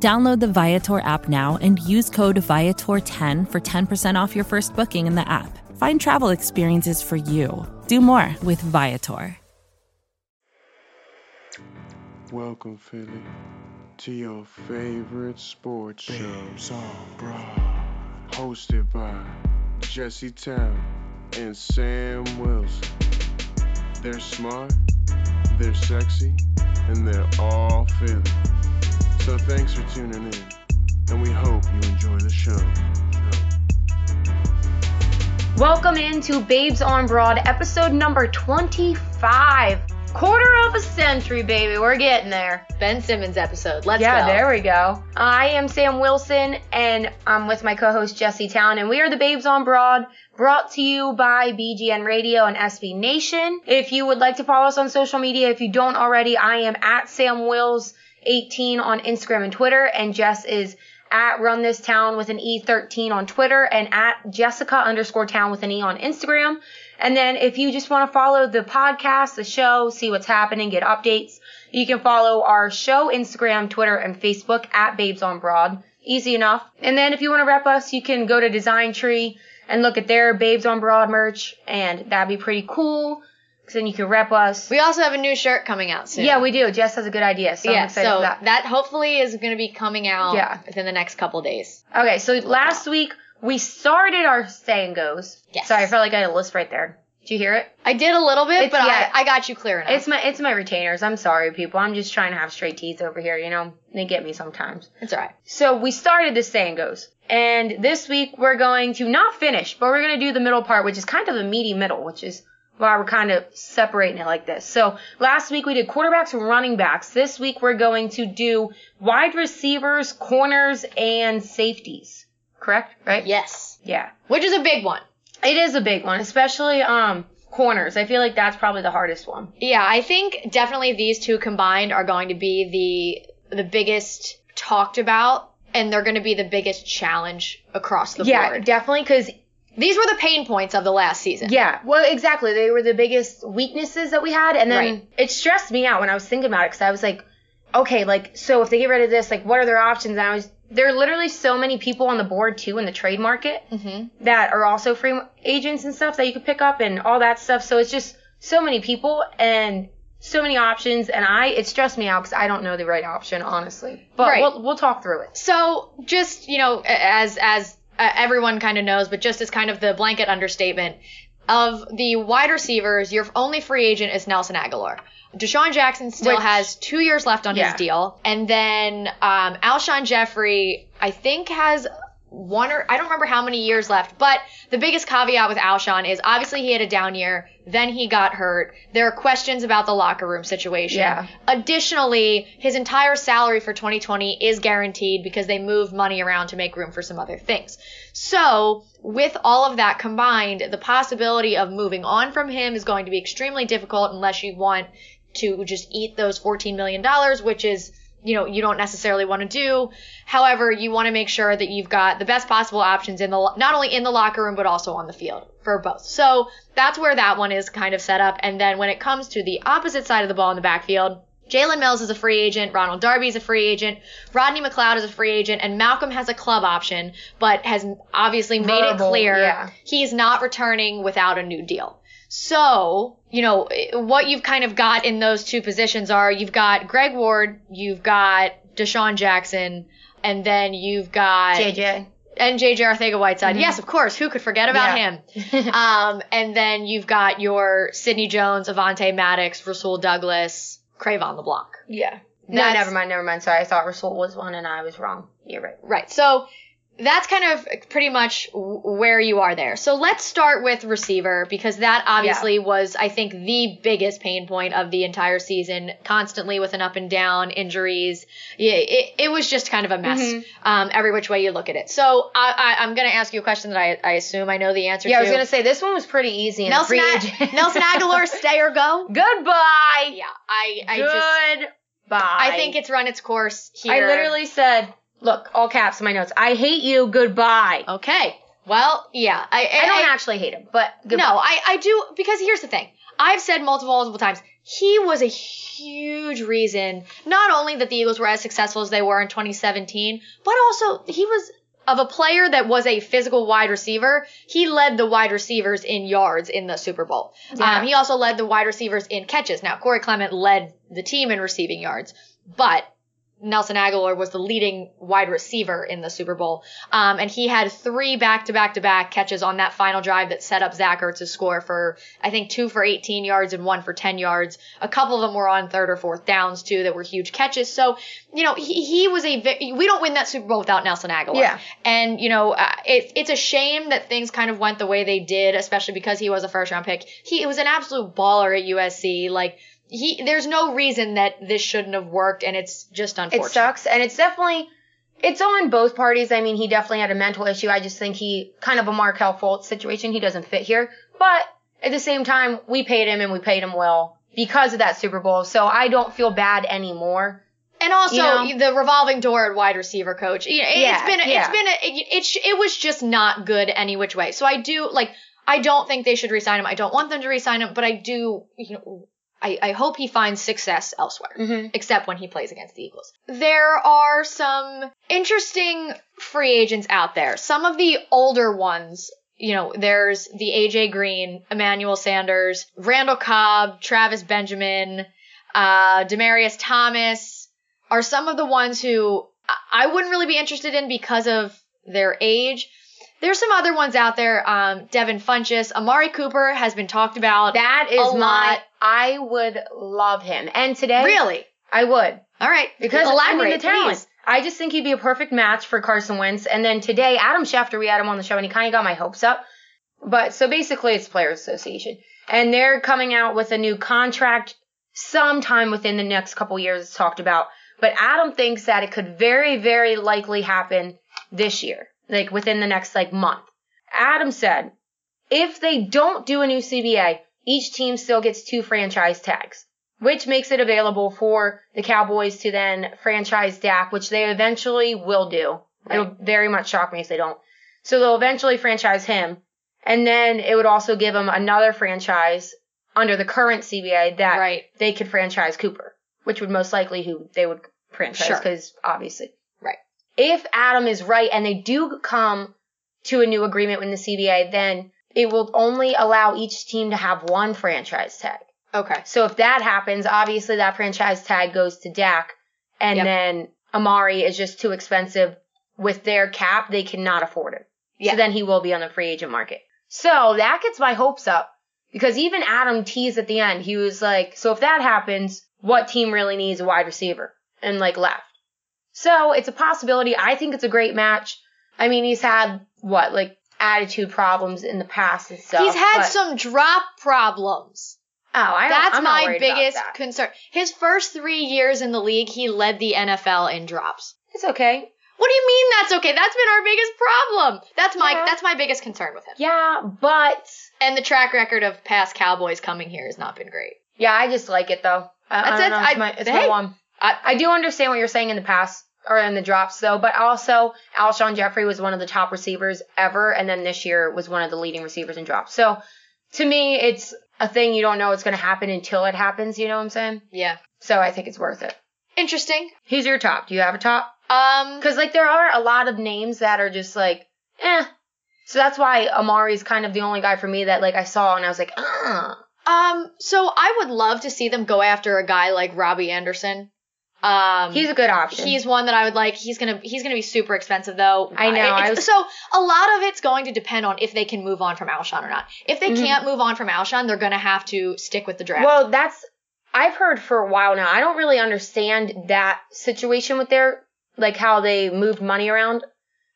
Download the Viator app now and use code Viator10 for 10% off your first booking in the app. Find travel experiences for you. Do more with Viator. Welcome, Philly, to your favorite sports show. Hosted by Jesse Towne and Sam Wilson. They're smart, they're sexy, and they're all Philly. So thanks for tuning in, and we hope you enjoy the show. Welcome into Babes on Broad, episode number 25. Quarter of a century, baby. We're getting there. Ben Simmons episode. Let's yeah, go. there we go. I am Sam Wilson, and I'm with my co-host Jesse Towne, and we are the Babes on Broad, brought to you by BGN Radio and SB Nation. If you would like to follow us on social media, if you don't already, I am at Sam Wills 18 on Instagram and Twitter, and Jess is at Run This Town with an E13 on Twitter, and at Jessica underscore Town with an E on Instagram. And then if you just want to follow the podcast, the show, see what's happening, get updates, you can follow our show Instagram, Twitter, and Facebook at Babes on Broad. Easy enough. And then if you want to rep us, you can go to Design Tree and look at their Babes on Broad merch, and that'd be pretty cool. Then you can rep us. We also have a new shirt coming out soon. Yeah, we do. Jess has a good idea, so I'm yeah, excited so that. that hopefully is going to be coming out Yeah. within the next couple days. Okay, so last week we started our saying goes. Yes. Sorry, I felt like I had a list right there. Did you hear it? I did a little bit, It's- but yeah. I, I got you clear enough. It's my it's my retainers. I'm sorry, people. I'm just trying to have straight teeth over here. You know, they get me sometimes. it's all right. So we started the saying goes, and this week we're going to not finish, but we're going to do the middle part, which is kind of the meaty middle, which is why we're kind of separating it like this. So last week we did quarterbacks and running backs. This week we're going to do wide receivers, corners, and safeties. Correct? Right? Yes. Yeah. Which is a big one. It is a big one, especially um corners. I feel like that's probably the hardest one. Yeah, I think definitely these two combined are going to be the the biggest talked about, and they're going to be the biggest challenge across the yeah, board. definitely because These were the pain points of the last season. yeah, well, exactly. They were the biggest weaknesses that we had, and then Right. it stressed me out when I was thinking about it because I was like, okay, like so if they get rid of this, like what are their options? And I was there are literally so many people on the board too in the trade market Mm-hmm. that are also free agents and stuff that you could pick up and all that stuff. So it's just so many people and so many options, and I it stressed me out because I don't know the right option honestly. But Right. we'll we'll talk through it. So just you know, as as uh, everyone kind of knows, but just as kind of the blanket understatement of the wide receivers, your only free agent is Nelson Agholor. DeSean Jackson still Which- has two years left on Yeah. his deal, and then um, Alshon Jeffery, I think, has one or I don't remember how many years left, but the biggest caveat with Alshon is obviously he had a down year, then he got hurt. There are questions about the locker room situation. Yeah. Additionally, his entire salary for 2020 is guaranteed because they moved money around to make room for some other things. So, with all of that combined, the possibility of moving on from him is going to be extremely difficult unless you want to just eat those $14 million, which is, you know, you don't necessarily want to do. However, you want to make sure that you've got the best possible options in the, not only in the locker room, but also on the field for both. So that's where that one is kind of set up. And then when it comes to the opposite side of the ball in the backfield, Jalen Mills is a free agent. Ronald Darby is a free agent. Rodney McLeod is a free agent. And Malcolm has a club option, but has obviously made it clear yeah. he's not returning without a new deal. So, you know, what you've kind of got in those two positions are you've got Greg Ward, you've got DeSean Jackson, and then you've got JJ. and JJ Arcega-Whiteside. Yes, of course. Who could forget about Yeah. him? um, and then you've got your Sidney Jones, Avonte Maddox, Rasul Douglas, Cre'Von LeBlanc. Yeah. No, That's- never mind, never mind. Sorry, I thought Rasul was one and I was wrong. You're right. Right. So that's kind of pretty much where you are there. So let's start with receiver because that obviously was, I think, the biggest pain point of the entire season. Constantly with an up and down, injuries. Yeah, it, it was just kind of a mess. Mhm. Um, every which way you look at it. So I, I, I'm gonna ask you a question that I, I assume I know the answer to. Yeah, to. I was gonna say this one was pretty easy. Nelson, free A- agent. Nelson Agholor, stay or go. Goodbye. Yeah, I, I just, Goodbye. I think it's run its course here. I literally said, look, all caps in my notes. I hate you. Goodbye. Okay. Well, yeah. I, I don't actually hate him, but goodbye. No, I, I do because here's the thing. I've said multiple, multiple times, he was a huge reason, not only that the Eagles were as successful as they were in 2017, but also he was of a player that was a physical wide receiver. He led the wide receivers in yards in the Super Bowl. Yeah. Um, he also led the wide receivers in catches. Now, Corey Clement led the team in receiving yards, but Nelson Agholor was the leading wide receiver in the Super Bowl. Um, and he had three back to back to back catches on that final drive that set up Zach Ertz's score for, I think, two for 18 yards and one for 10 yards. A couple of them were on third or fourth downs, too, that were huge catches. So, you know, he, he was a, vi- we don't win that Super Bowl without Nelson Agholor. Yeah. And, you know, uh, it, it's a shame that things kind of went the way they did, especially because he was a first round pick. He it was an absolute baller at USC. Like, he, there's no reason that this shouldn't have worked, and it's just unfortunate. It sucks, and it's definitely it's on both parties. I mean, he definitely had a mental issue. I just think he kind of a Markelle Fultz situation. He doesn't fit here, but at the same time, we paid him and we paid him well because of that Super Bowl. So I don't feel bad anymore. And also You the revolving door at wide receiver coach. It- Yeah, it's been a, yeah. it's been a, it, it, it was just not good any which way. So I do like I don't think they should resign him. I don't want them to resign him, but I do you know I, I hope he finds success elsewhere. Mm-hmm. Except when he plays against the Eagles. There are some interesting free agents out there. Some of the older ones you know, there's the AJ Green, Emmanuel Sanders, Randall Cobb, Travis Benjamin, uh, Demaryius Thomas are some of the ones who I- I wouldn't really be interested in because of their age. There's some other ones out there. Um, Devin Funchess, Amari Cooper has been talked about. That is A my. lot. I would love him, and today really? I would All right. because I elaborate, mean the talent. please. I just think he'd be a perfect match for Carson Wentz. And then today, Adam Schefter, we had him on the show, and he kind of got my hopes up. But so basically, it's Players Association, and they're coming out with a new contract sometime within the next couple years. It's talked about, but Adam thinks that it could very, very likely happen this year, like within the next like month. Adam said, if they don't do a new CBA, each team still gets two franchise tags, which makes it available for the Cowboys to then franchise Dak, which they eventually will do. It'll very much shock me if they don't. So they'll eventually franchise him. And then it would also give them another franchise under the current CBA that Right. they could franchise Cooper, which would most likely who they would franchise Sure. because obviously. If Adam is right and they do come to a new agreement with the CBA, then it will only allow each team to have one franchise tag. Okay. So if that happens, obviously that franchise tag goes to Dak, and Yep. then Amari is just too expensive with their cap. They cannot afford it. Yeah. So then he will be on the free agent market. So that gets my hopes up because even Adam teased at the end. He was like, "So if that happens, what team really needs a wide receiver?" And like left. So it's a possibility. I think it's a great match. I mean, he's had what like attitude problems in the past and stuff. He's had some drop problems. Oh, I That's I'm my biggest that. concern. His first three years in the league, he led the NFL in drops. It's okay. What do you mean that's okay? That's been our biggest problem. That's my Yeah. that's my biggest concern with him. Yeah, but And the track record of past Cowboys coming here has not been great. yeah, I just like it though. I, That's I it. know, it's I- my, it's hey. my one. I, I do understand what you're saying in the past or in the drops though, but also Alshon Jeffery was one of the top receivers ever, and then this year was one of the leading receivers in drops. So to me, it's a thing you don't know it's going to happen until it happens. You know what I'm saying? yeah. So I think it's worth it. Interesting. Who's your top? Do you have a top? Um Because like there are a lot of names that are just like, eh. So that's why Amari's kind of the only guy for me that like I saw and I was like, ah. um so I would love to see them go after a guy like Robbie Anderson. Um He's a good option. He's one that I would like. He's gonna he's gonna be super expensive though. I know, It's- I was- so a lot of it's going to depend on if they can move on from Alshon or not. If they Mhm. can't move on from Alshon, they're gonna have to stick with the draft. Well, that's I've heard for a while now. I don't really understand that situation with their like how they moved money around,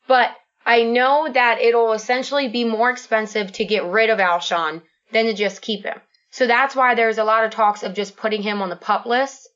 but I know that it'll essentially be more expensive to get rid of Alshon than to just keep him. So that's why there's a lot of talks of just putting him on the pup list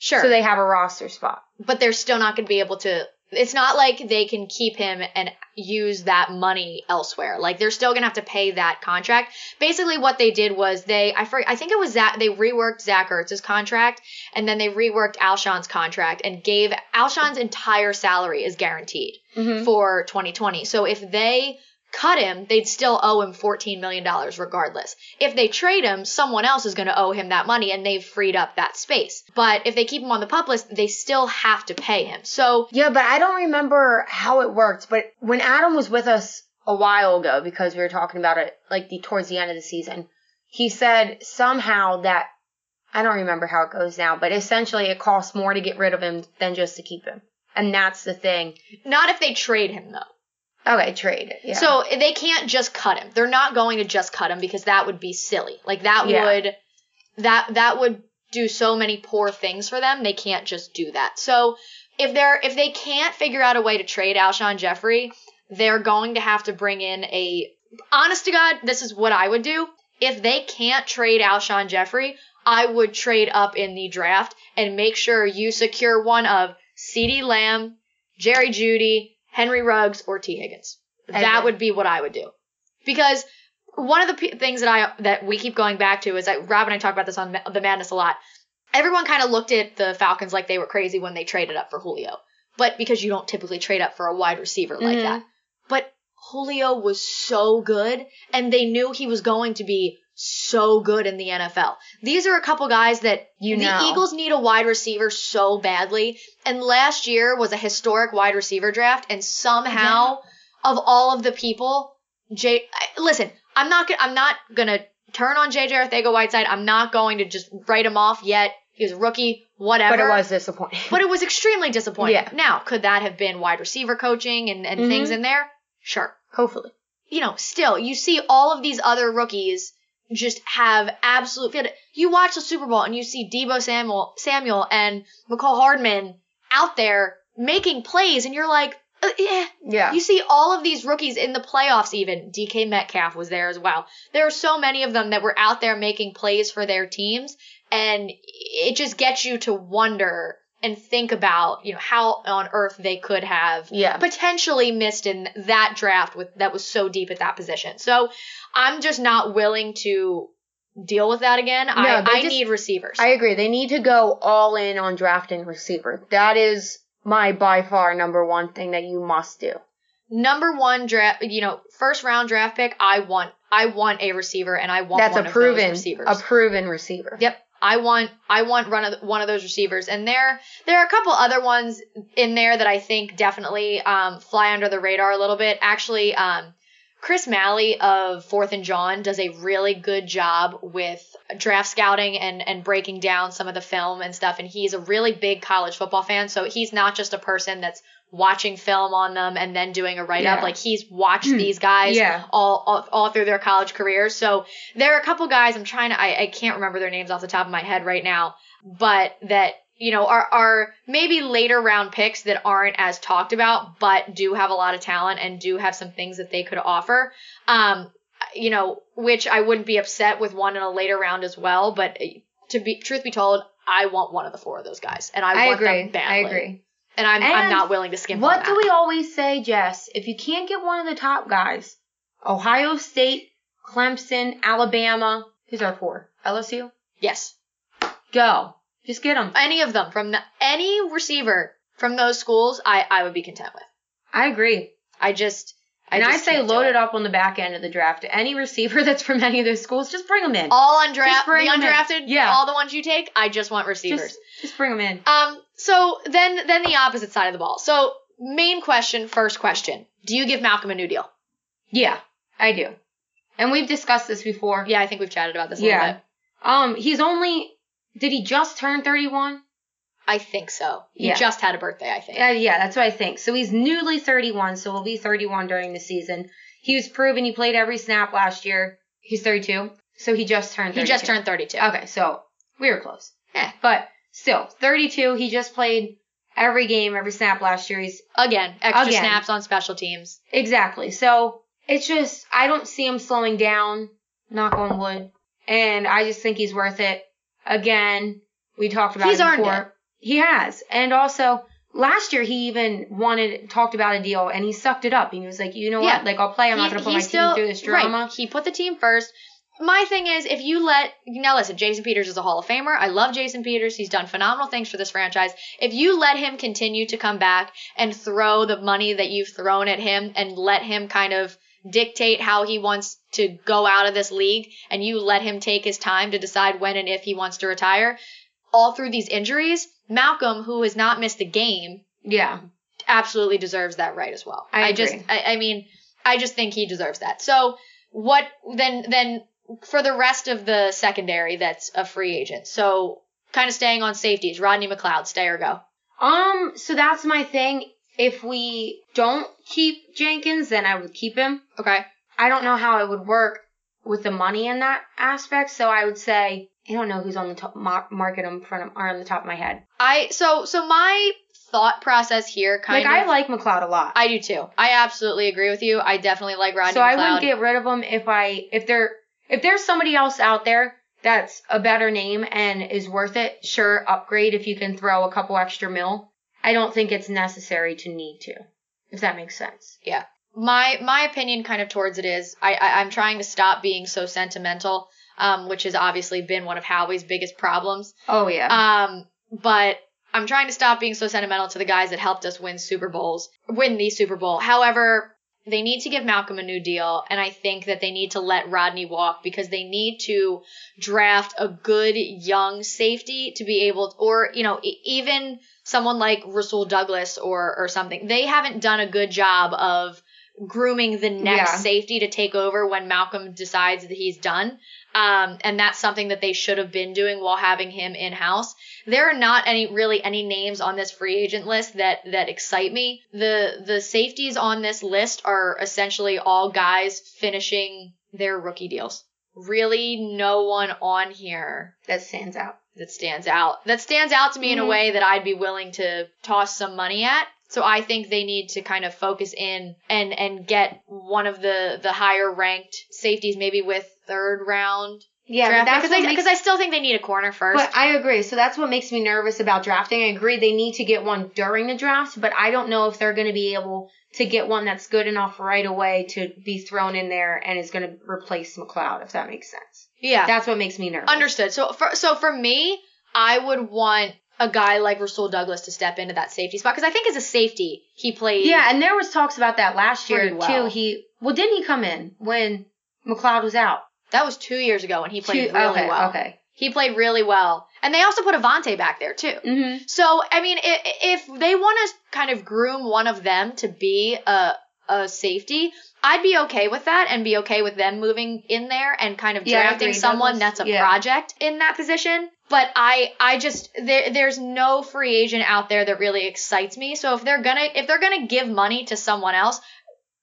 Sure. so they have a roster spot. but they're still not going to be able to. It's not like they can keep him and use that money elsewhere. Like they're still going to have to pay that contract. Basically, what they did was they, I I think it was that they reworked Zach Ertz's contract and then they reworked Alshon's contract and gave Alshon's entire salary is guaranteed Mm-hmm. for 2020. So if they cut him, they'd still owe him $14 million regardless. If they trade him, someone else is going to owe him that money and they've freed up that space. But if they keep him on the pup list, they still have to pay him. So Yeah, but I don't remember how it worked. But when Adam was with us a while ago, because we were talking about it like the towards the end of the season, he said somehow that I don't remember how it goes now, but essentially it costs more to get rid of him than just to keep him. And that's the thing. not if they trade him though. Okay, trade. Yeah. So they can't just cut him. They're not going to just cut him because that would be silly. Like that Yeah. would that that would do so many poor things for them. They can't just do that. So if they're if they can't figure out a way to trade Alshon Jeffery, they're going to have to bring in a honest to God, this is what I would do. If they can't trade Alshon Jeffery, I would trade up in the draft and make sure you secure one of CeeDee Lamb, Jerry Jeudy, Henry Ruggs, or Tee Higgins. That would be what I would do. Because one of the p- things that I that we keep going back to is that Rob and I talk about this on the Madness a lot. Everyone kind of looked at the Falcons like they were crazy when they traded up for Julio, but because you don't typically trade up for a wide receiver like Mhm. that. But Julio was so good, and they knew he was going to be so good in the NFL. These are a couple guys that You the know. Eagles need a wide receiver so badly, and last year was a historic wide receiver draft, and somehow of all of the people, Jay, I- listen, I'm not gonna, I'm not gonna turn on JJ Arcega-Whiteside. I'm not going to just write him off yet. He was a rookie, whatever. but it was disappointing. But it was extremely disappointing. Yeah. Now, could that have been wide receiver coaching and, and Mhm. things in there? Sure. Hopefully. You know, still, you see all of these other rookies just have absolute field. You watch the Super Bowl and you see Deebo Samuel, Samuel and Mecole Hardman out there making plays, and you're like, uh, yeah, Yeah. you see all of these rookies in the playoffs, even. DK Metcalf was there as well. There are so many of them that were out there making plays for their teams, and it just gets you to wonder and think about, you know, how on earth they could have Yeah. potentially missed in that draft with that was so deep at that position. So I'm just not willing to deal with that again. I, I just- need receivers. I agree. They need to go all in on drafting receiver. That is my by far number one thing that you must do. Number one draft, you know, first round draft pick. I want, I want a receiver, and I want That's a proven, a proven receiver. Yep. I want I want run one of those receivers, and there there are a couple other ones in there that I think definitely um, fly under the radar a little bit. Actually, um, Chris Malley of Fourth and John does a really good job with draft scouting and and breaking down some of the film and stuff. And he's a really big college football fan, so he's not just a person that's watching film on them and then doing a write up. Yeah. Like he's watched these guys Yeah. all, all all through their college careers. So there are a couple guys I'm trying to I, I can't remember their names off the top of my head right now, but that you know are are maybe later round picks that aren't as talked about, but do have a lot of talent and do have some things that they could offer. Um, you know, which I wouldn't be upset with one in a later round as well. But uh, to be truth be told, I want one of the four of those guys, and I, I want agree. them badly. I agree. And I'm I'm not willing to skimp What do we always say, Jess? If you can't get one of the top guys, Ohio State, Clemson, Alabama, who's our four? LSU? Yes, Go. Just get them. any of them from the, any receiver from those schools, I I would be content with. I agree. I just I And I, say load it up on the back end of the draft. Any receiver that's from any of those schools, just bring them in. All undrafted, the bring 'em in. undrafted, Yeah. all the ones you take. I just want receivers. just, just bring them in. Um, so then then the opposite side of the ball. So main question, first question: Do you give Malcolm a new deal? Yeah, I do. And we've discussed this before. Yeah, I think we've chatted about this a Yeah. little bit. Um, he's only. Did he just turn 31? I think so. He Yeah. just had a birthday, I think. Uh, yeah, that's what I think. So he's newly 31, so he'll be 31 during the season. He was proven he played every snap last year. He's 32, so he just turned. 32. He just turned 32. Okay, so we were close. Yeah. but still, 32. He just played every game, every snap last year. He's Again, extra Again. snaps on special teams. exactly. So it's just I don't see him slowing down. Knock on wood. And I just think he's worth it. Again, we talked about He's it earned before. it. He has. And also last year he even wanted talked about a deal and he sucked it up. He was like, you know Yeah. what? Like I'll play. I'm not gonna put my still- team through this drama. Right. He put the team first. My thing is, if you let now listen, Jason Peters is a Hall of Famer. I love Jason Peters. He's done phenomenal things for this franchise. If you let him continue to come back and throw the money that you've thrown at him and let him kind of dictate how he wants to go out of this league, and you let him take his time to decide when and if he wants to retire, all through these injuries, Malcolm, who has not missed a game, Yeah. absolutely deserves that right as well. I just, agree. I, I mean, I just think he deserves that. So what then? Then for the rest of the secondary, that's a free agent. So kind of staying on safeties, Rodney McLeod, stay or go. Um, so that's my thing. If we don't keep Jenkins, then I would keep him. Okay. I don't know how it would work with the money in that aspect, so I would say I don't know who's on the top market in front of or on the top of my head. I so so my thought process here kind like of. Like I like McLeod a lot, I do too. I absolutely agree with you. I definitely like Rodney so McLeod. I wouldn't get rid of him if I if there if there's somebody else out there that's a better name and is worth it. Sure, upgrade if you can throw a couple extra mil. I don't think it's necessary to need to, if that makes sense. Yeah. My my opinion kind of towards it is I, I I'm trying to stop being so sentimental, um, which has obviously been one of Howie's biggest problems. Oh yeah. Um, but I'm trying to stop being so sentimental to the guys that helped us win Super Bowls, win the Super Bowl. However, they need to give Malcolm a new deal, and I think that they need to let Rodney walk because they need to draft a good young safety to be able, to, or you know, even someone like Russell Douglas or or something. They haven't done a good job of grooming the next Yeah. safety to take over when Malcolm decides that he's done. Um, and that's something that they should have been doing while having him in house. There are not any really any names on this free agent list that that excite me. The the safeties on this list are essentially all guys finishing their rookie deals. Really no one on here that stands out. that stands out. That stands out to me in a Mhm. way that I'd be willing to toss some money at. So I think they need to kind of focus in and and get one of the the higher ranked safeties, maybe with third round Yeah, because I, makes I still think they need a corner first. But I agree. So that's what makes me nervous about drafting. I agree they need to get one during the draft, but I don't know if they're going to be able to get one that's good enough right away to be thrown in there and is going to replace McLeod, if that makes sense. yeah, That's what makes me nervous. understood. So for so for me, I would want a guy like Rasul Douglas to step into that safety spot because I think as a safety he played. Yeah, and there was talks about that last year well. too. He well, didn't he come in when McLeod was out? that was two years ago when he played Two- really okay, well. Okay. He played really well, and they also put Avonte back there too. Mm-hmm. So, I mean, if, if they want to kind of groom one of them to be a a safety, I'd be okay with that and be okay with them moving in there and kind of Yeah, drafting someone Douglas- that's a yeah. project in that position. But I I just there there's no free agent out there that really excites me. So if they're gonna if they're gonna give money to someone else,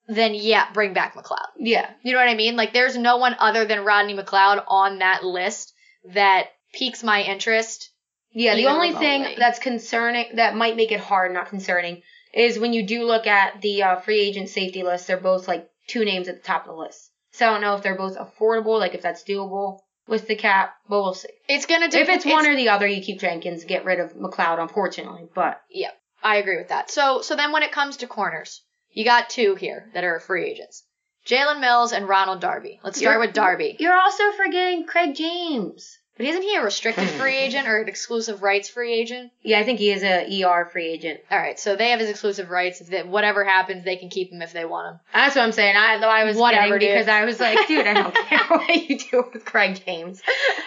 then yeah, bring back McLeod. Yeah. You know what I mean? Like there's no one other than Rodney McLeod on that list that piques my interest. Yeah, the only thing that's concerning that might make it hard, not concerning, is when you do look at the uh, free agent safety list, they're both like two names at the top of the list. So I don't know if they're both affordable, like if that's doable with the cap, but we'll see. It's gonna do if it's, one or the other, you keep Jenkins, get rid of McLeod, unfortunately. But Yeah, I agree with that. So so then when it comes to corners, you got two here that are free agents. Jalen Mills and Ronald Darby. Let's start You're- with Darby. you're also forgetting Craig James. But isn't he a restricted free agent or an exclusive rights free agent? Yeah, I think he is a ER free agent. All right, so they have his exclusive rights. If that whatever happens, they can keep him if they want him. That's what I'm saying. I though I was Whatever, kidding dude. because I was like, dude, I don't care what you do with Craig James.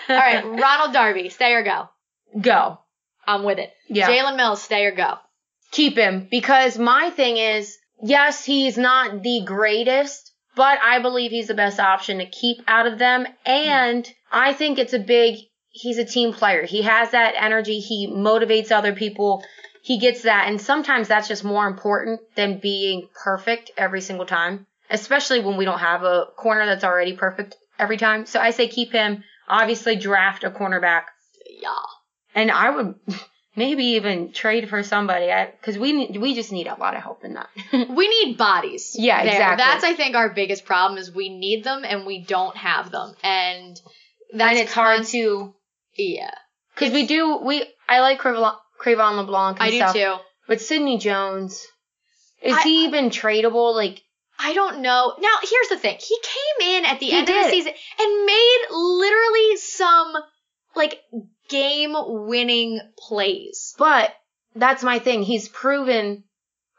All right, Ronald Darby, stay or go. go. I'm with it. Yeah. Jalen Mills, stay or go. keep him because my thing is, yes, he's not the greatest, but I believe he's the best option to keep out of them. And I think it's a big, he's a team player. He has that energy. He motivates other people. He gets that. And sometimes that's just more important than being perfect every single time, especially when we don't have a corner that's already perfect every time. So I say keep him. Obviously draft a cornerback. Yeah. And I would, maybe even trade for somebody because we need, we just need a lot of help in that. We need bodies. Yeah, there. exactly. That's I think our biggest problem is we need them and we don't have them, and that's and it's hard const- to Yeah, because we do we I like Cre'Von, Cre'Von LeBlanc. And I do stuff, too. But Sidney Jones, is I- he even tradable? Like I don't know. Now, here's the thing. He came in at the He end of the season and made literally some like game winning plays. But that's my thing. He's proven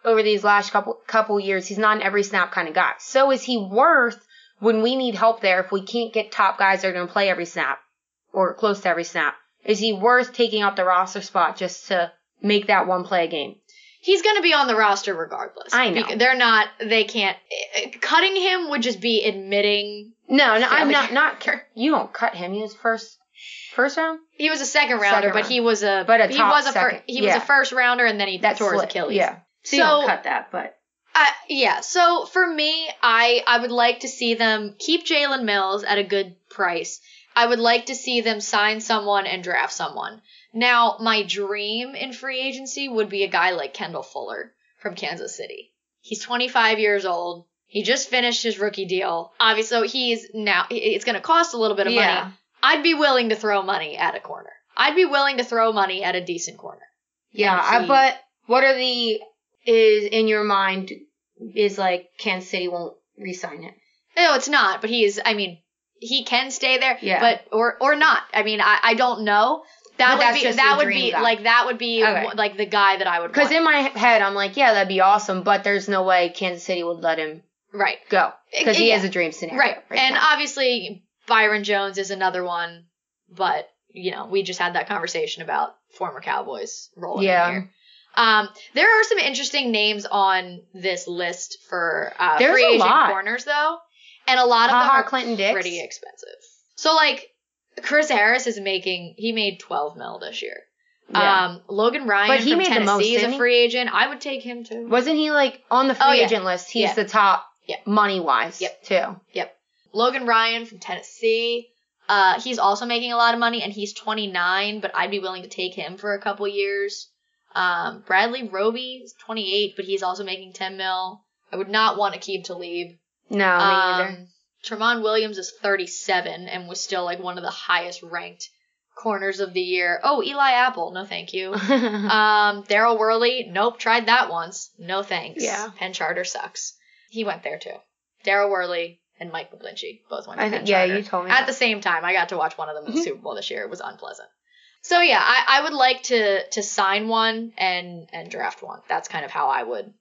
over these last couple couple years he's not an every snap kind of guy. So is he worth when we need help there if we can't get top guys that are going to play every snap or close to every snap? Is he worth taking up the roster spot just to make that one play a game? He's going to be on the roster regardless. I know. They're not, they can't, cutting him would just be admitting No, no, I'm not Failure. not you don't cut him. He was first first round. he was a second rounder, Second but round. he was a, But a he top was a fir- second. he was a first rounder and then he That's tore his. Achilles. Yeah. So, So- cut that, but Uh, yeah. So for me, I I would like to see them keep Jalen Mills at a good price. I would like to see them sign someone and draft someone. Now, my dream in free agency would be a guy like Kendall Fuller from Kansas City. He's 25 years old. He just finished his rookie deal. Obviously, he's now it's going to cost a little bit of Yeah. money. I'd be willing to throw money at a corner. I'd be willing to throw money at a decent corner. Yeah, I, but what are the is in your mind is like Kansas City won't re-sign him? No, it's not. But he's. I mean, he can stay there. Yeah. But or or not. I mean, I I don't know. That But would be that would be guy. like that would be Okay. like the guy that I would Because in my head, I'm like, yeah, that'd be awesome, but there's no way Kansas City would let him right. go because he Yeah. has a dream scenario. Right. and now. obviously Byron Jones is another one, but you know, we just had that conversation about former Cowboys rolling Yeah. in here. Um, there are some interesting names on this list for uh, There's free agent lot. corners, though, and a lot of them are Clinton Dix. pretty expensive. So, like, Chris Harris is making he made 12 mil this year. Yeah. Um, Logan Ryan But he from made the Tennessee most, is a free agent. I would take him too. Wasn't he like on the free Oh, yeah. agent list? He's Yeah. the top Yeah. money wise Yep. too. Logan Ryan from Tennessee. Uh, he's also making a lot of money, and he's 29, but I'd be willing to take him for a couple years. Um, Bradley Roby is 28, but he's also making 10 mil. I would not want Aqib Talib. No, me either. Um, Tramon Williams is 37 and was still like one of the highest ranked corners of the year. Oh, Eli Apple, no thank you. um, Daryl Worley, nope, tried that once. No thanks. Yeah. Penn Charter sucks. He went there too. Daryl Worley and Mike McGlinchey both went to I think, yeah, Charter. you told me At that. the same time, I got to watch one of them in the Mhm. Super Bowl this year. It was unpleasant. So yeah, I, I would like to to sign one and and draft one. That's kind of how I would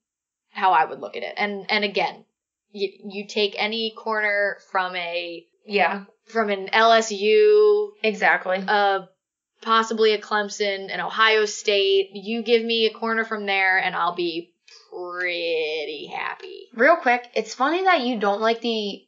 how I would look at it. And and again, you you take any corner from a yeah, from an LSU, exactly. uh, possibly a Clemson, an Ohio State. You give me a corner from there, and I'll be pretty happy. Real quick, it's funny that you don't like the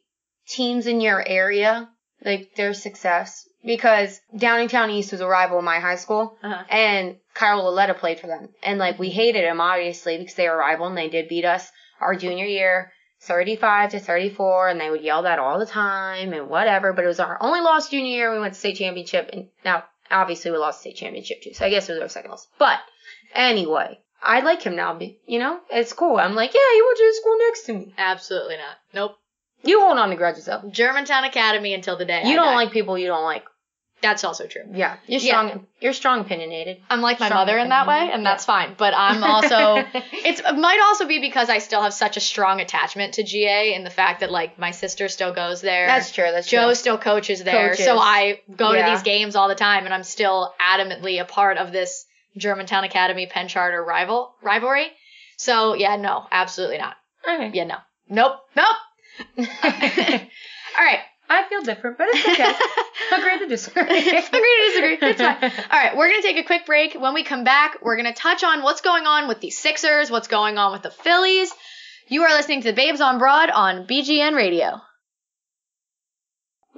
teams in your area, like their success, because Downingtown East was a rival of my high school, Uh-huh. and Kyle Lauletta played for them. And like we hated him obviously because they were a rival and they did beat us our junior year, 35 to 34, and they would yell that all the time and whatever. But it was our only loss junior year. We went to state championship, and now obviously we lost state championship too. So I guess it was our second loss. But anyway, I like him now. be- You know, it's cool. I'm like, yeah, he went to the school next to me. Absolutely not. Nope. You hold on to grudges though. Germantown Academy until the day You I don't die. like people you don't like. That's also true. Yeah, you're Yeah. strong. You're strong opinionated. I'm like my Strong mother in that way, and Yeah. that's fine. But I'm also it's it might also be because I still have such a strong attachment to GA and the fact that like my sister still goes there. That's true. That's true. Joe true. still coaches there, Coaches. so I go Yeah. to these games all the time, and I'm still adamantly a part of this Germantown Academy Penn Charter rival rivalry. So yeah, no, absolutely not. Okay. Yeah, no, nope, nope. all right. I feel different, but it's okay. Agree to disagree. Agree to disagree. It's fine. All right, we're going to take a quick break. When we come back, we're going to touch on what's going on with the Sixers, what's going on with the Phillies. You are listening to the Babes on Broad on BGN Radio.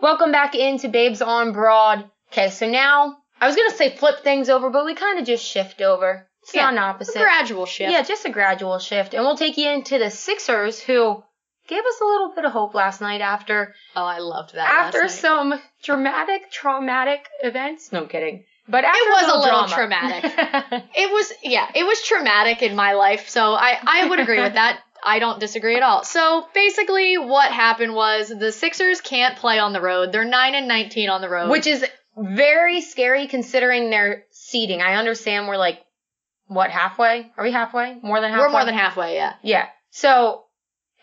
Welcome back into Babes on Broad. Okay, so now I was gonna say flip things over, but we kind of just shift over. It's Yeah, not an A opposite. gradual shift. Yeah, just a gradual shift, and we'll take you into the Sixers, who gave us a little bit of hope last night after Oh, I loved that. after last night. some dramatic, traumatic events. No I'm kidding. But after It was a little drama- traumatic. It was, yeah, it was traumatic in my life, so I, I would agree with that. I don't disagree at all. So basically, what happened was the Sixers can't play on the road. They're 9 and 19 on the road. Which is very scary considering their seating. I understand we're like, what, halfway? Are we halfway? More than halfway? we're more than halfway, yeah. Yeah. So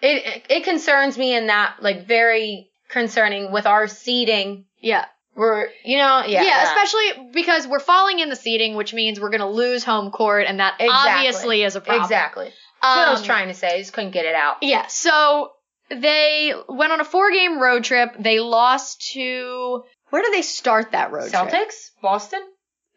it it concerns me in that like very concerning with our seating. Yeah. We're you know yeah Yeah, especially because we're falling in the seating, which means we're going to lose home court, and that Exactly. obviously is a problem. exactly. That's what I was Um, trying to say. I just couldn't get it out. Yeah, so they went on a four game road trip. They lost to. Where did they start that road trip? Celtics, Boston.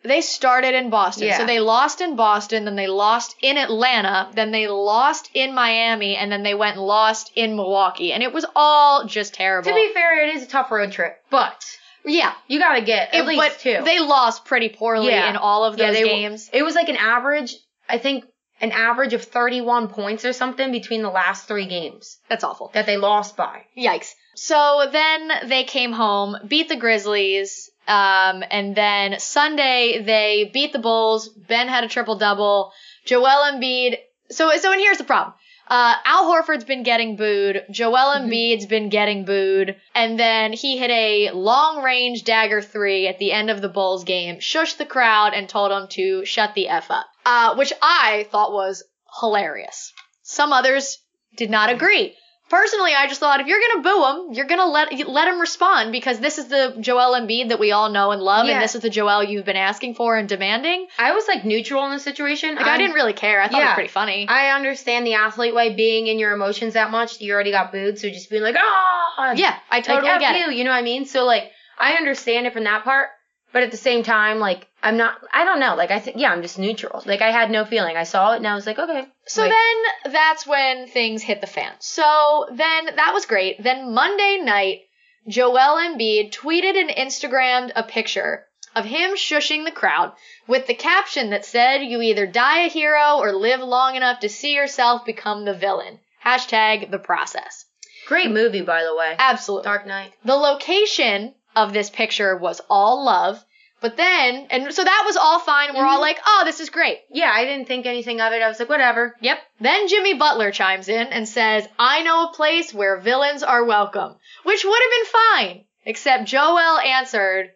They started in Boston. Yeah. So they lost in Boston, then they lost in Atlanta, then they lost in Miami, and then they went and lost in Milwaukee. And it was all just terrible. To be fair, it is a tough road trip, but yeah. you got to get at It- least but two. They lost pretty poorly Yeah. in all of those they- games. It was like an average, I think, an average of 31 points or something between the last three games That's awful. that they lost by. Yikes. So then they came home, beat the Grizzlies, um, and then Sunday they beat the Bulls. Ben had a triple double. Joel Embiid. So so and here's the problem. Uh, Al Horford's been getting booed. Joel Embiid's been getting booed. And then he hit a long range dagger three at the end of the Bulls game, shushed the crowd and told them to shut the F up. Uh, which I thought was hilarious. Some others did not agree. Personally, I just thought if you're gonna boo him, you're gonna let let him respond because this is the Joel Embiid that we all know and love, Yeah. and this is the Joel you've been asking for and demanding. I was like neutral in the situation. Like I I'm- didn't really care. I thought it was pretty funny. I understand the athlete way being in your emotions that much. You already got booed, so just being like, ah, yeah, I totally like, get it. you, you know what I mean? So like, I understand it from that part, but at the same time, like, I'm not, I don't know, like, I think, yeah, I'm just neutral. Like, I had no feeling. I saw it and I was like, okay. So Like, then that's when things hit the fan. So then that was great. Then Monday night, Joel Embiid tweeted and Instagrammed a picture of him shushing the crowd with the caption that said, You either die a hero or live long enough to see yourself become the villain. Hashtag the process. great movie, by the way. Absolutely. Dark Knight. The location of this picture was all love. But then, and so that was all fine. We're all Mhm. like, oh, this is great. Yeah, I didn't think anything of it. I was like, whatever. Yep. Then Jimmy Butler chimes in and says, I know a place where villains are welcome, which would have been fine, except Joel answered,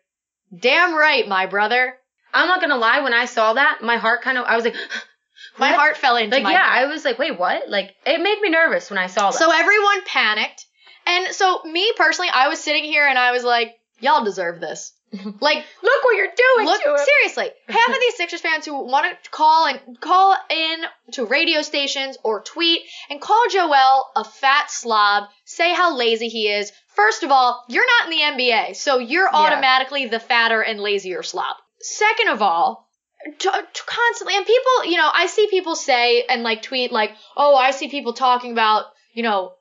Damn right, my brother. I'm not gonna lie, when I saw that, my heart kind of, I was like, My heart fell into Like, my yeah, I was like, wait, what? Like, it made me nervous when I saw that. So everyone panicked. And so me personally, I was sitting here and I was like, y'all deserve this. Like, look what you're doing Look, to him. seriously, half of these Sixers fans who want to call and call in to radio stations or tweet and call Joel a fat slob, say how lazy he is. First of all, you're not in the NBA, so you're automatically the fatter and lazier slob. Second of all, to, to constantly and people, you know, I see people say and like tweet like, "Oh, I see people talking about, you know,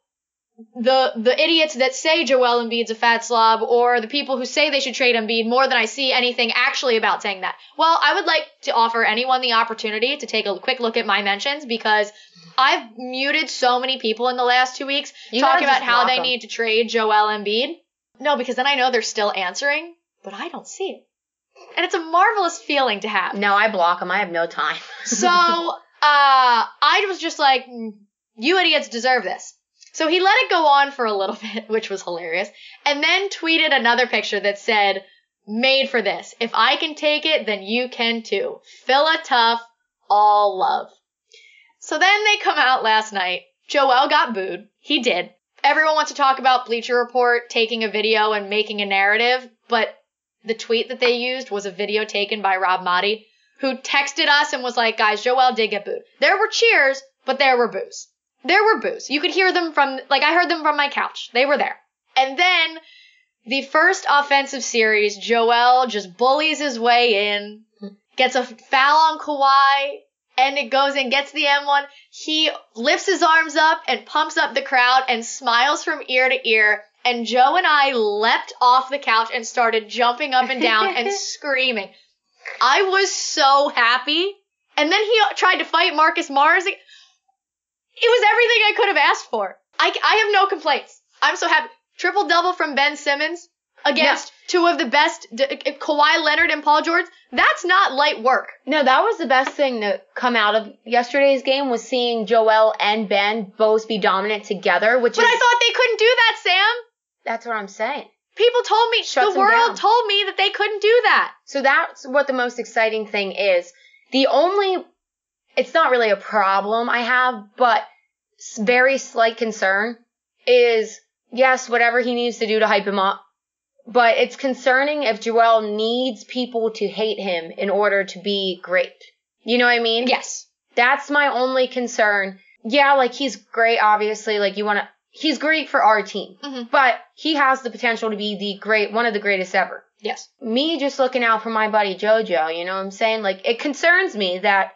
the the idiots that say Joel Embiid's a fat slob or the people who say they should trade Embiid more than I see anything actually about saying that. Well, I would like to offer anyone the opportunity to take a quick look at my mentions because I've muted so many people in the last two weeks You talking about how they they 'em. need to trade Joel Embiid. No, because then I know they're still answering, but I don't see it. And it's a marvelous feeling to have. No, I block them. I have no time. So, uh, I was just like, "Mm, you idiots deserve this. So he let it go on for a little bit, which was hilarious, and then tweeted another picture that said, made for this. If I can take it, then you can too. Phila Tough, all love. So then they come out last night. Joel got booed. He did. Everyone wants to talk about Bleacher Report taking a video and making a narrative, but the tweet that they used was a video taken by Rob Maaddi, who texted us and was like, guys, Joel did get booed. There were cheers, but there were boos. There were boos. You could hear them from, like, I heard them from my couch. They were there. And then the first offensive series, Joel just bullies his way in, gets a foul on Kawhi, and it goes and gets the M1. He lifts his arms up and pumps up the crowd and smiles from ear to ear. And Joe and I leapt off the couch and started jumping up and down and screaming. I was so happy. And then he tried to fight Marcus Morris. It was everything I could have asked for. I, I have no complaints. I'm so happy. Triple double from Ben Simmons. against two of the best, D- Kawhi Leonard and Paul George. That's not light work. No, that was the best thing to come out of yesterday's game was seeing Joel and Ben both be dominant together, which But is I thought they couldn't do that, Sam. that's what I'm saying. People told me, Shuts the world down. told me that they couldn't do that. So that's what the most exciting thing is. The only, it's not really a problem I have, but very slight concern is, yes, whatever he needs to do to hype him up. But it's concerning if Joel needs people to hate him in order to be great. You know what I mean? Yes. That's my only concern. Yeah, like he's great, obviously. Like you want to, he's great for our team, Mhm. but he has the potential to be the great, one of the greatest ever Yes. me just looking out for my buddy JoJo, you know what I'm saying? Like, it concerns me that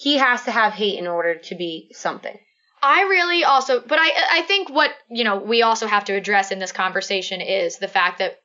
he has to have hate in order to be something. I really also, but I, I think what, you know, we also have to address in this conversation is the fact that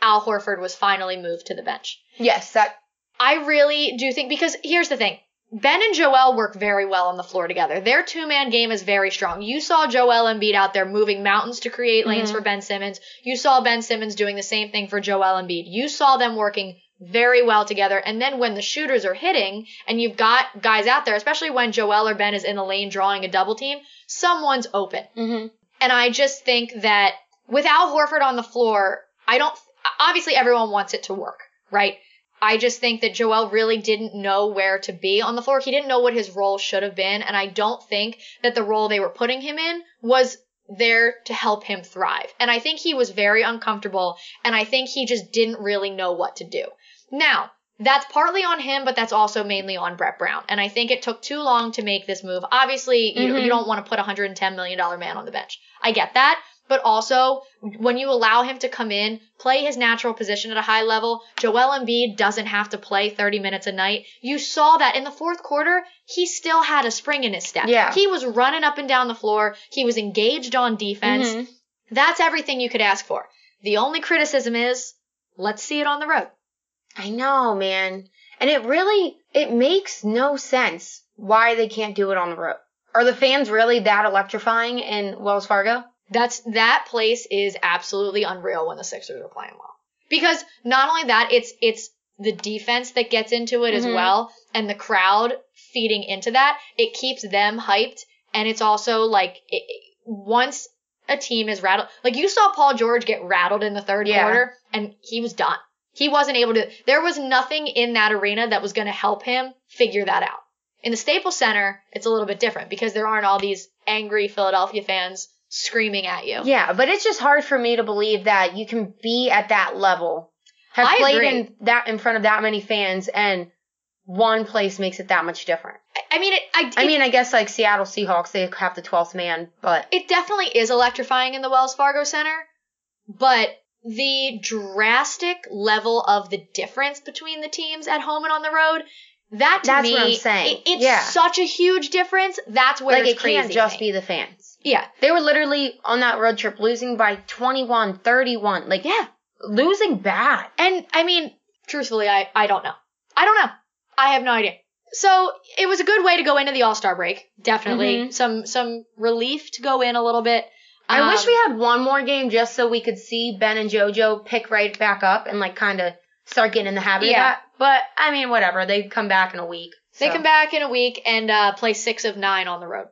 Al Horford was finally moved to the bench. Yes, that, I really do think, because here's the thing. Ben and Joel work very well on the floor together. Their two man game is very strong. You saw Joel Embiid out there moving mountains to create lanes Mhm. for Ben Simmons. You saw Ben Simmons doing the same thing for Joel Embiid. You saw them working very well together. And then when the shooters are hitting and you've got guys out there, especially when Joel or Ben is in the lane drawing a double team, someone's open. hmm And I just think that without Horford on the floor, I don't, obviously everyone wants it to work, right? I just think that Joel really didn't know where to be on the floor. He didn't know what his role should have been. And I don't think that the role they were putting him in was there to help him thrive. And I think he was very uncomfortable. And I think he just didn't really know what to do. Now, that's partly on him, but that's also mainly on Brett Brown. And I think it took too long to make this move. Obviously, you, Mhm. you don't want to put a $110 million man on the bench. I get that. But also, when you allow him to come in, play his natural position at a high level, Joel Embiid doesn't have to play 30 minutes a night. You saw that in the fourth quarter, he still had a spring in his step. Yeah. He was running up and down the floor. He was engaged on defense. Mhm. That's everything you could ask for. The only criticism is, let's see it on the road. I know, man. And it really, it makes no sense why they can't do it on the road. Are the fans really that electrifying in Wells Fargo? That's that place is absolutely unreal when the Sixers are playing well. Because not only that, it's it's the defense that gets into it as Mhm. well, and the crowd feeding into that. It keeps them hyped, and it's also like it- once a team is rattled, like you saw Paul George get rattled in the third Yeah. quarter, and he was done. He wasn't able to. There was nothing in that arena that was going to help him figure that out. In the Staples Center, it's a little bit different because there aren't all these angry Philadelphia fans screaming at you. Yeah, but it's just hard for me to believe that you can be at that level, have I played agree. in that in front of that many fans, and one place makes it that much different. I mean, it, I, I mean, I guess like Seattle Seahawks, they have the 12th man, but it definitely is electrifying in the Wells Fargo Center, but the drastic level of the difference between the teams at home and on the road, that to That's me, what I'm saying. it- it's Yeah. such a huge difference. That's where like it's it crazy. can't just me. be the fans. Yeah, They were literally on that road trip losing by 21, 31, like yeah. losing bad. And I mean, truthfully, I, I don't know. I don't know. I have no idea. So it was a good way to go into the All Star break. Definitely Mhm. some some relief to go in a little bit. I wish Um, we had one more game just so we could see Ben and JoJo pick right back up and like kind of start getting in the habit Yeah. of that. But I mean, whatever. They come back in a week. They come back in a week and uh, play six of nine on the road.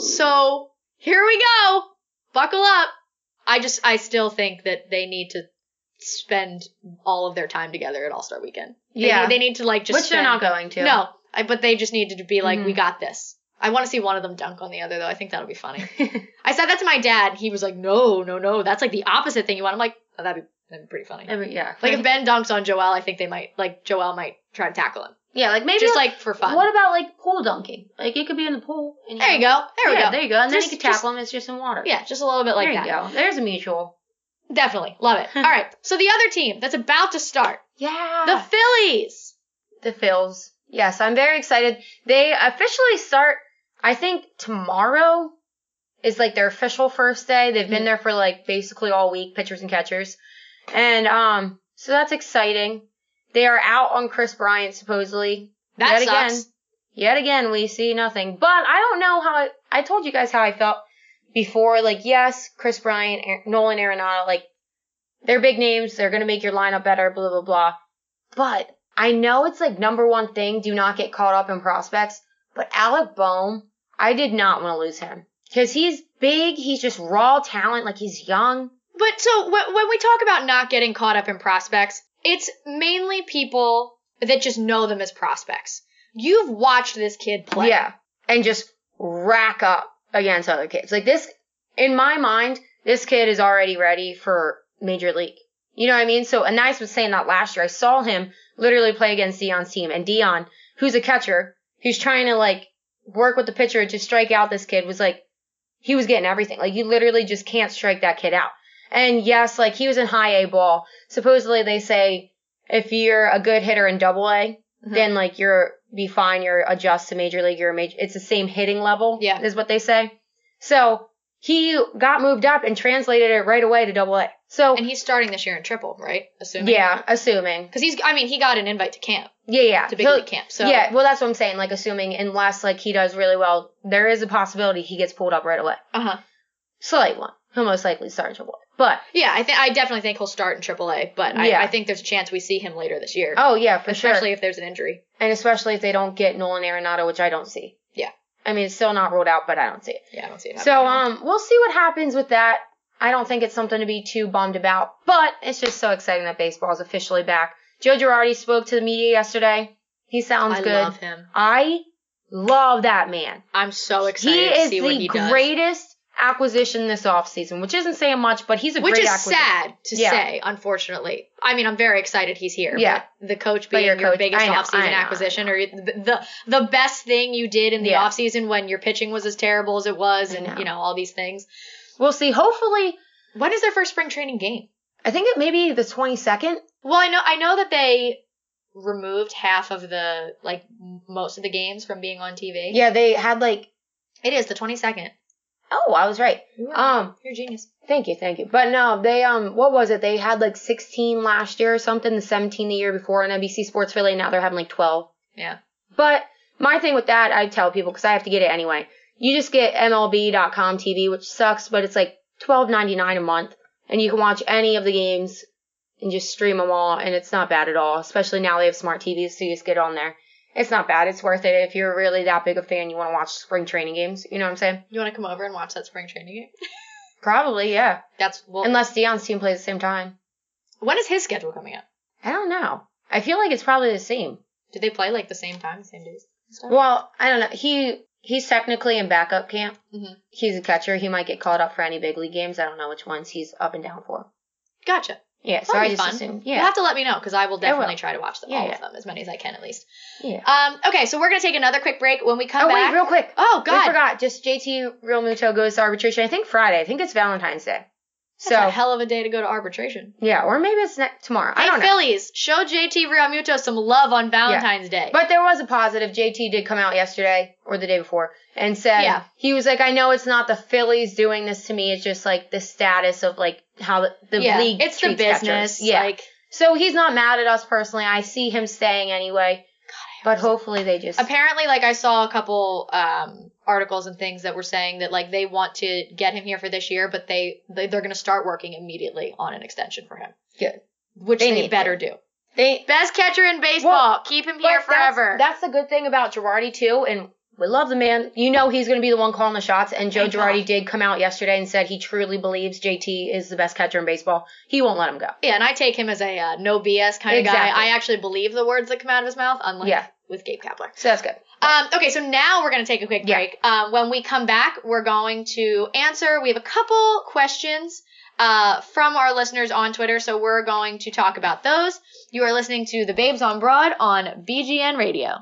So here we go. Buckle up. I just, I still think that they need to spend all of their time together at All Star Weekend. They Yeah. need, they need to like just. Which they're not going to. No, I, but they just need to be like, Mhm. we got this. I want to see one of them dunk on the other though. I think that'll be funny. I said that to my dad. He was like, no, no, no. That's like the opposite thing you want. I'm like, oh, that'd be, that'd be pretty funny. Every- yeah. Like if Ben dunks on Joel, I think they might, like Joel might try to tackle him. yeah, like maybe just like for fun. What about like pool dunking? Like it could be in the pool. and there you go. There we yeah, go. There you go. And Just- then you could tackle him. It's just in water. Yeah, just a little bit like there that. you go. There's a mutual. Definitely. Love it. All right. So the other team that's about to start, Yeah. the Phillies. the Phils. Yes, I'm very excited. They officially start, I think tomorrow is like their official first day. They've been Mhm. there for like basically all week, pitchers and catchers. And, um, so that's exciting. They are out on Kris Bryant supposedly. That yet sucks. again. Yet again, we see nothing. But I don't know how, I, I told you guys how I felt before. Like, yes, Kris Bryant, Aaron- Nolan Arenado, like, they're big names. They're going to make your lineup better, blah, blah, blah. But I know it's like number one thing. Do not get caught up in prospects. But Alec Bohm, I did not want to lose him because he's big. He's just raw talent. Like he's young. But so when, when we talk about not getting caught up in prospects, it's mainly people that just know them as prospects. You've watched this kid play. Yeah. And just rack up against other kids. Like this, in my mind, this kid is already ready for major league. You know what I mean? So Anais was saying that last year. I saw him literally play against Dion's team and Dion, who's a catcher, who's trying to like work with the pitcher to strike out this kid was like, he was getting everything. Like you literally just can't strike that kid out. And yes, like he was in high A ball. Supposedly they say if you're a good hitter in double A, Mhm. then like you're be fine, you're adjust to major league, you're a major, it's the same hitting level. Yeah. Is what they say. So he got moved up and translated it right away to double A. So And he's starting this year in triple, right? Assuming. yeah, assuming. Because he's, I mean, he got an invite to camp, Yeah, yeah. to big He'll- league camp. So yeah, well that's what I'm saying. Like assuming unless like he does really well, there is a possibility he gets pulled up right away. Uh huh. Slight one. He'll most likely start in triple A. But Yeah, I think I definitely think he'll start in Triple A, but Yeah. I, I think there's a chance we see him later this year. oh yeah, for sure. especially if there's an injury. And especially if they don't get Nolan Arenado, which I don't see. I mean, it's still not ruled out, but I don't see it. Yeah, I don't see it. So, um, we'll see what happens with that. I don't think it's something to be too bummed about, but it's just so exciting that baseball is officially back. Joe Girardi spoke to the media yesterday. He sounds I good. I love him. I love that man. I'm so excited he to is see what the he does. greatest acquisition this offseason, which isn't saying much, but he's a Which great is acquisition. sad to Yeah. say, unfortunately. I mean, I'm very excited he's here. Yeah. The coach being your coach- biggest know, offseason acquisition, or the, the the best thing you did in the Yeah. offseason when your pitching was as terrible as it was, and know. you know all these things. We'll see. Hopefully, When is their first spring training game? I think it may be the 22nd. Well, I know I know that they removed half of the like most of the games from being on TV. Yeah, they had like, it is the 22nd. Oh, I was right. Um, You're a genius. Thank you, thank you. But no, they um, what was it? They had like 16 last year or something, the 17 the year before on NBC Sports Philly. Now they're having like 12. Yeah. But my thing with that, I tell people because I have to get it anyway. You just get MLB.com TV, which sucks, but it's like 12.99 a month, and you can watch any of the games and just stream them all, and it's not bad at all. Especially now they have smart TVs, so you just get on there. It's not bad. It's worth it if you're really that big a fan. You want to watch spring training games. You know what I'm saying? You want to come over and watch that spring training game? Probably, yeah. That's well. Unless Dion's team plays the same time. when is his schedule coming up? I don't know. I feel like it's probably the same. Do they play like the same time, same days? Well, I don't know. He he's technically in backup camp. Mhm. He's a catcher. He might get called up for any big league games. I don't know which ones he's up and down for. Gotcha. Yeah, so I just fun. assume. You'll have to let me know because I will definitely will. try to watch them, Yeah, all yeah. of them, as many as I can at least. yeah. Um. Okay, so we're gonna take another quick break. When we come Oh back. wait, real quick. oh God, I forgot. Just JT Realmuto goes to arbitration. I think Friday. I think it's Valentine's Day. That's So a hell of a day to go to arbitration. yeah, or maybe it's next tomorrow. I don't know. Phillies, show JT Realmuto some love on Valentine's Day. But there was a positive. JT did come out yesterday or the day before and said Yeah. he was like, I know it's not the Phillies doing this to me. It's just like the status of like how the, the yeah, league it's the treats catchers." business. Yeah. Like, so he's not mad at us personally. I see him staying anyway. But hopefully they just apparently, like I saw a couple um articles and things that were saying that like they want to get him here for this year, but they, they they're gonna start working immediately on an extension for him. Good. Which They they, better to. do. they Best catcher in baseball. Well, Keep him here that's- forever. That's, the good thing about Girardi too, and we love the man. You know he's going to be the one calling the shots. And Joe Girardi did come out yesterday and said he truly believes JT is the best catcher in baseball. He won't let him go. Yeah, and I take him as a uh, no BS kind of Exactly. guy. I actually believe the words that come out of his mouth, unlike Yeah. with Gabe Kapler. So that's good. Um, okay, so now we're going to take a quick Yeah. break. Uh, when we come back, we're going to answer. We have a couple questions uh, from our listeners on Twitter, so we're going to talk about those. You are listening to The Babes on Broad on BGN Radio.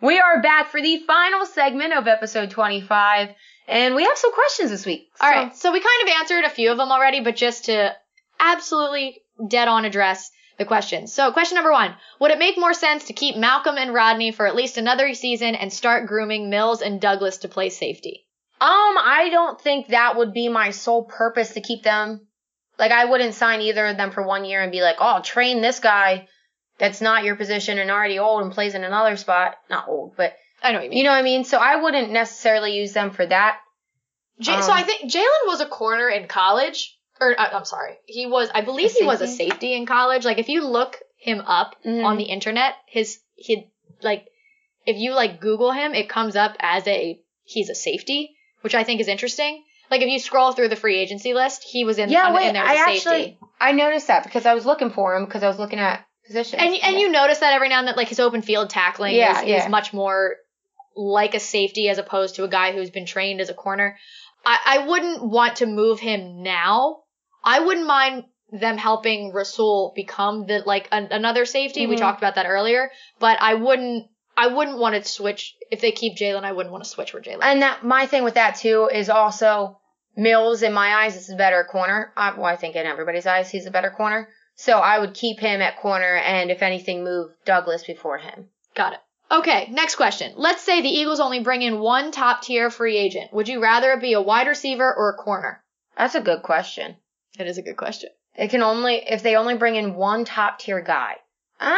We are back for the final segment of episode 25, and we have some questions this week. All So- right, so we kind of answered a few of them already, but just to absolutely dead on address the questions. So, question number one Would it make more sense to keep Malcolm and Rodney for at least another season and start grooming Mills and Douglas to play safety? Um, I don't think that would be my sole purpose to keep them. Like, I wouldn't sign either of them for one year and be like, oh, train this guy that's not your position and already old and plays in another spot. Not old, but I know what you mean. you know what I mean? So I wouldn't necessarily use them for that. J- so Um, I think Jalen was a corner in college. or uh, I'm sorry, he was. I believe he was a safety? in college. Like if you look him up Mhm. on the internet, his he like if you like Google him, it comes up as a he's a safety, which I think is interesting. Like if you scroll through the free agency list, he was in, Yeah, on- wait, in there I as a actually safety. I noticed that because I was looking for him because I was looking at positions. And and Yeah. you notice that every now and then, like his open field tackling Yeah, is, yeah. is much more like a safety as opposed to a guy who's been trained as a corner. I, I wouldn't want to move him now. I wouldn't mind them helping Rasul become the like an, another safety. We Mhm. talked about that earlier, but I wouldn't. I wouldn't want to switch if they keep Jalen. I wouldn't want to switch for Jalen. And that my thing with that too is also Mills in my eyes is a better corner. I, well, I think in everybody's eyes he's a better corner. So I would keep him at corner, and if anything, move Douglas before him. Got it. Okay, next question. Let's say the Eagles only bring in one top tier free agent. Would you rather it be a wide receiver or a corner? That's a good question. It is a good question. It can only if they only bring in one top tier guy. Uh,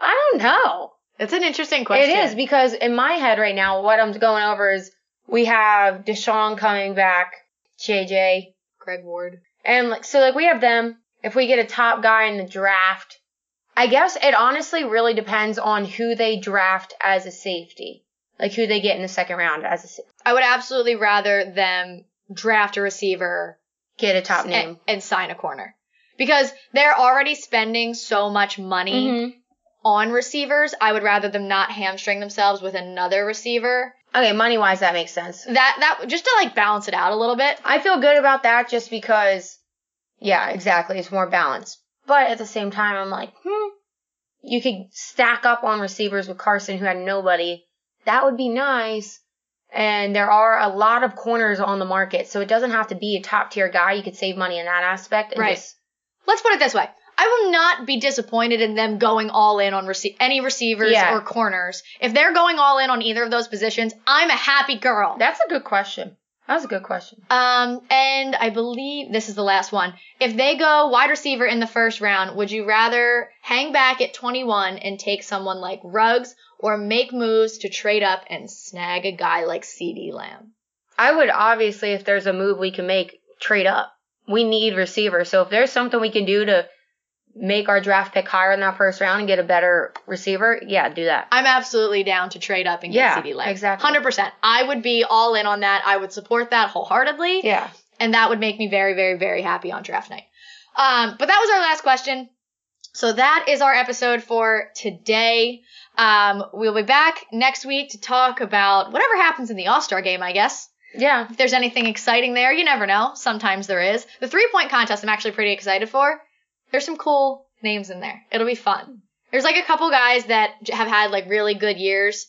I don't know. It's an interesting question. It is because in my head right now, what I'm going over is we have DeSean coming back, JJ, Greg Ward. and like so like we have them. If we get a top guy in the draft, I guess it honestly really depends on who they draft as a safety, like who they get in the second round as a sa- I would absolutely rather them draft a receiver get a top name. and sign a corner. Because they're already spending so much money Mhm. on receivers. I would rather them not hamstring themselves with another receiver. Okay, money wise, that makes sense. That that just to like balance it out a little bit. I feel good about that just because, yeah, exactly. It's more balanced. But at the same time, I'm like, hmm, you could stack up on receivers with Carson who had nobody. That would be nice. And there are a lot of corners on the market, so it doesn't have to be a top tier guy. You could save money in that aspect. and Right. just- Let's put it this way. I will not be disappointed in them going all in on rece- any receivers Yeah. or corners. If they're going all in on either of those positions, I'm a happy girl. that's a good question. That's a good question. Um, and I believe this is the last one. If they go wide receiver in the first round, would you rather hang back at 21 and take someone like Ruggs or make moves to trade up and snag a guy like CeeDee Lamb? I would obviously, if there's a move we can make, trade up. We need receivers. So if there's something we can do to make our draft pick higher in that first round and get a better receiver, yeah, do that. I'm absolutely down to trade up and get Yeah, CeeDee Lamb. exactly. 100%. I would be all in on that. I would support that wholeheartedly. Yeah. and that would make me very, very, very happy on draft night. Um, but that was our last question. So that is our episode for today. Um, we'll be back next week to talk about whatever happens in the All Star game, I guess. Yeah. If there's anything exciting there, you never know. Sometimes there is. The three point contest I'm actually pretty excited for. There's some cool names in there. It'll be fun. There's like a couple guys that have had like really good years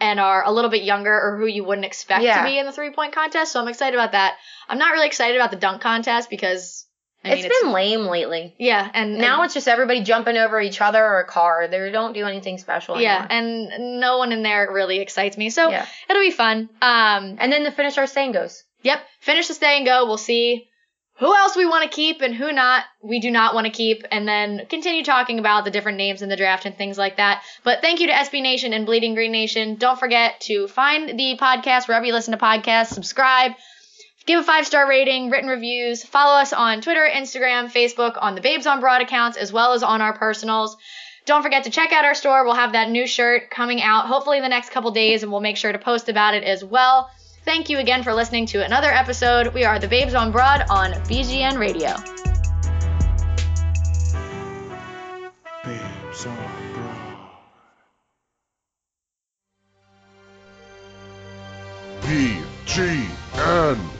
and are a little bit younger or who you wouldn't expect Yeah. to be in the three point contest. So I'm excited about that. I'm not really excited about the dunk contest because I mean, it's been lame lately. yeah, and Now and, it's just everybody jumping over each other or a car. They don't do anything special yeah, anymore. and no one in there really excites me. So Yeah. it'll be fun. Um, And then to finish our saying goes. Yep. Finish the stay and go. We'll see who else we want to keep and who not we do not want to keep and then continue talking about the different names in the draft and things like that. But thank you to SB Nation and Bleeding Green Nation. Don't forget to find the podcast wherever you listen to podcasts, subscribe, give a five-star rating, written reviews, follow us on Twitter, Instagram, Facebook, on the Babes on Broad accounts as well as on our personals. Don't forget to check out our store. We'll have that new shirt coming out hopefully in the next couple days and we'll make sure to post about it as well. Thank you again for listening to another episode. We are the Babes on Broad on BGN Radio. Babes on broad. BGN.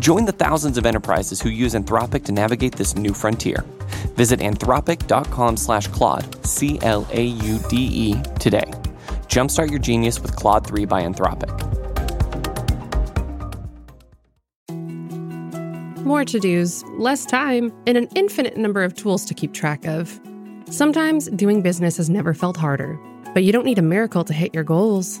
Join the thousands of enterprises who use Anthropic to navigate this new frontier. Visit anthropic.com slash Claude, C L A U D E, today. Jumpstart your genius with Claude 3 by Anthropic. More to dos, less time, and an infinite number of tools to keep track of. Sometimes doing business has never felt harder, but you don't need a miracle to hit your goals.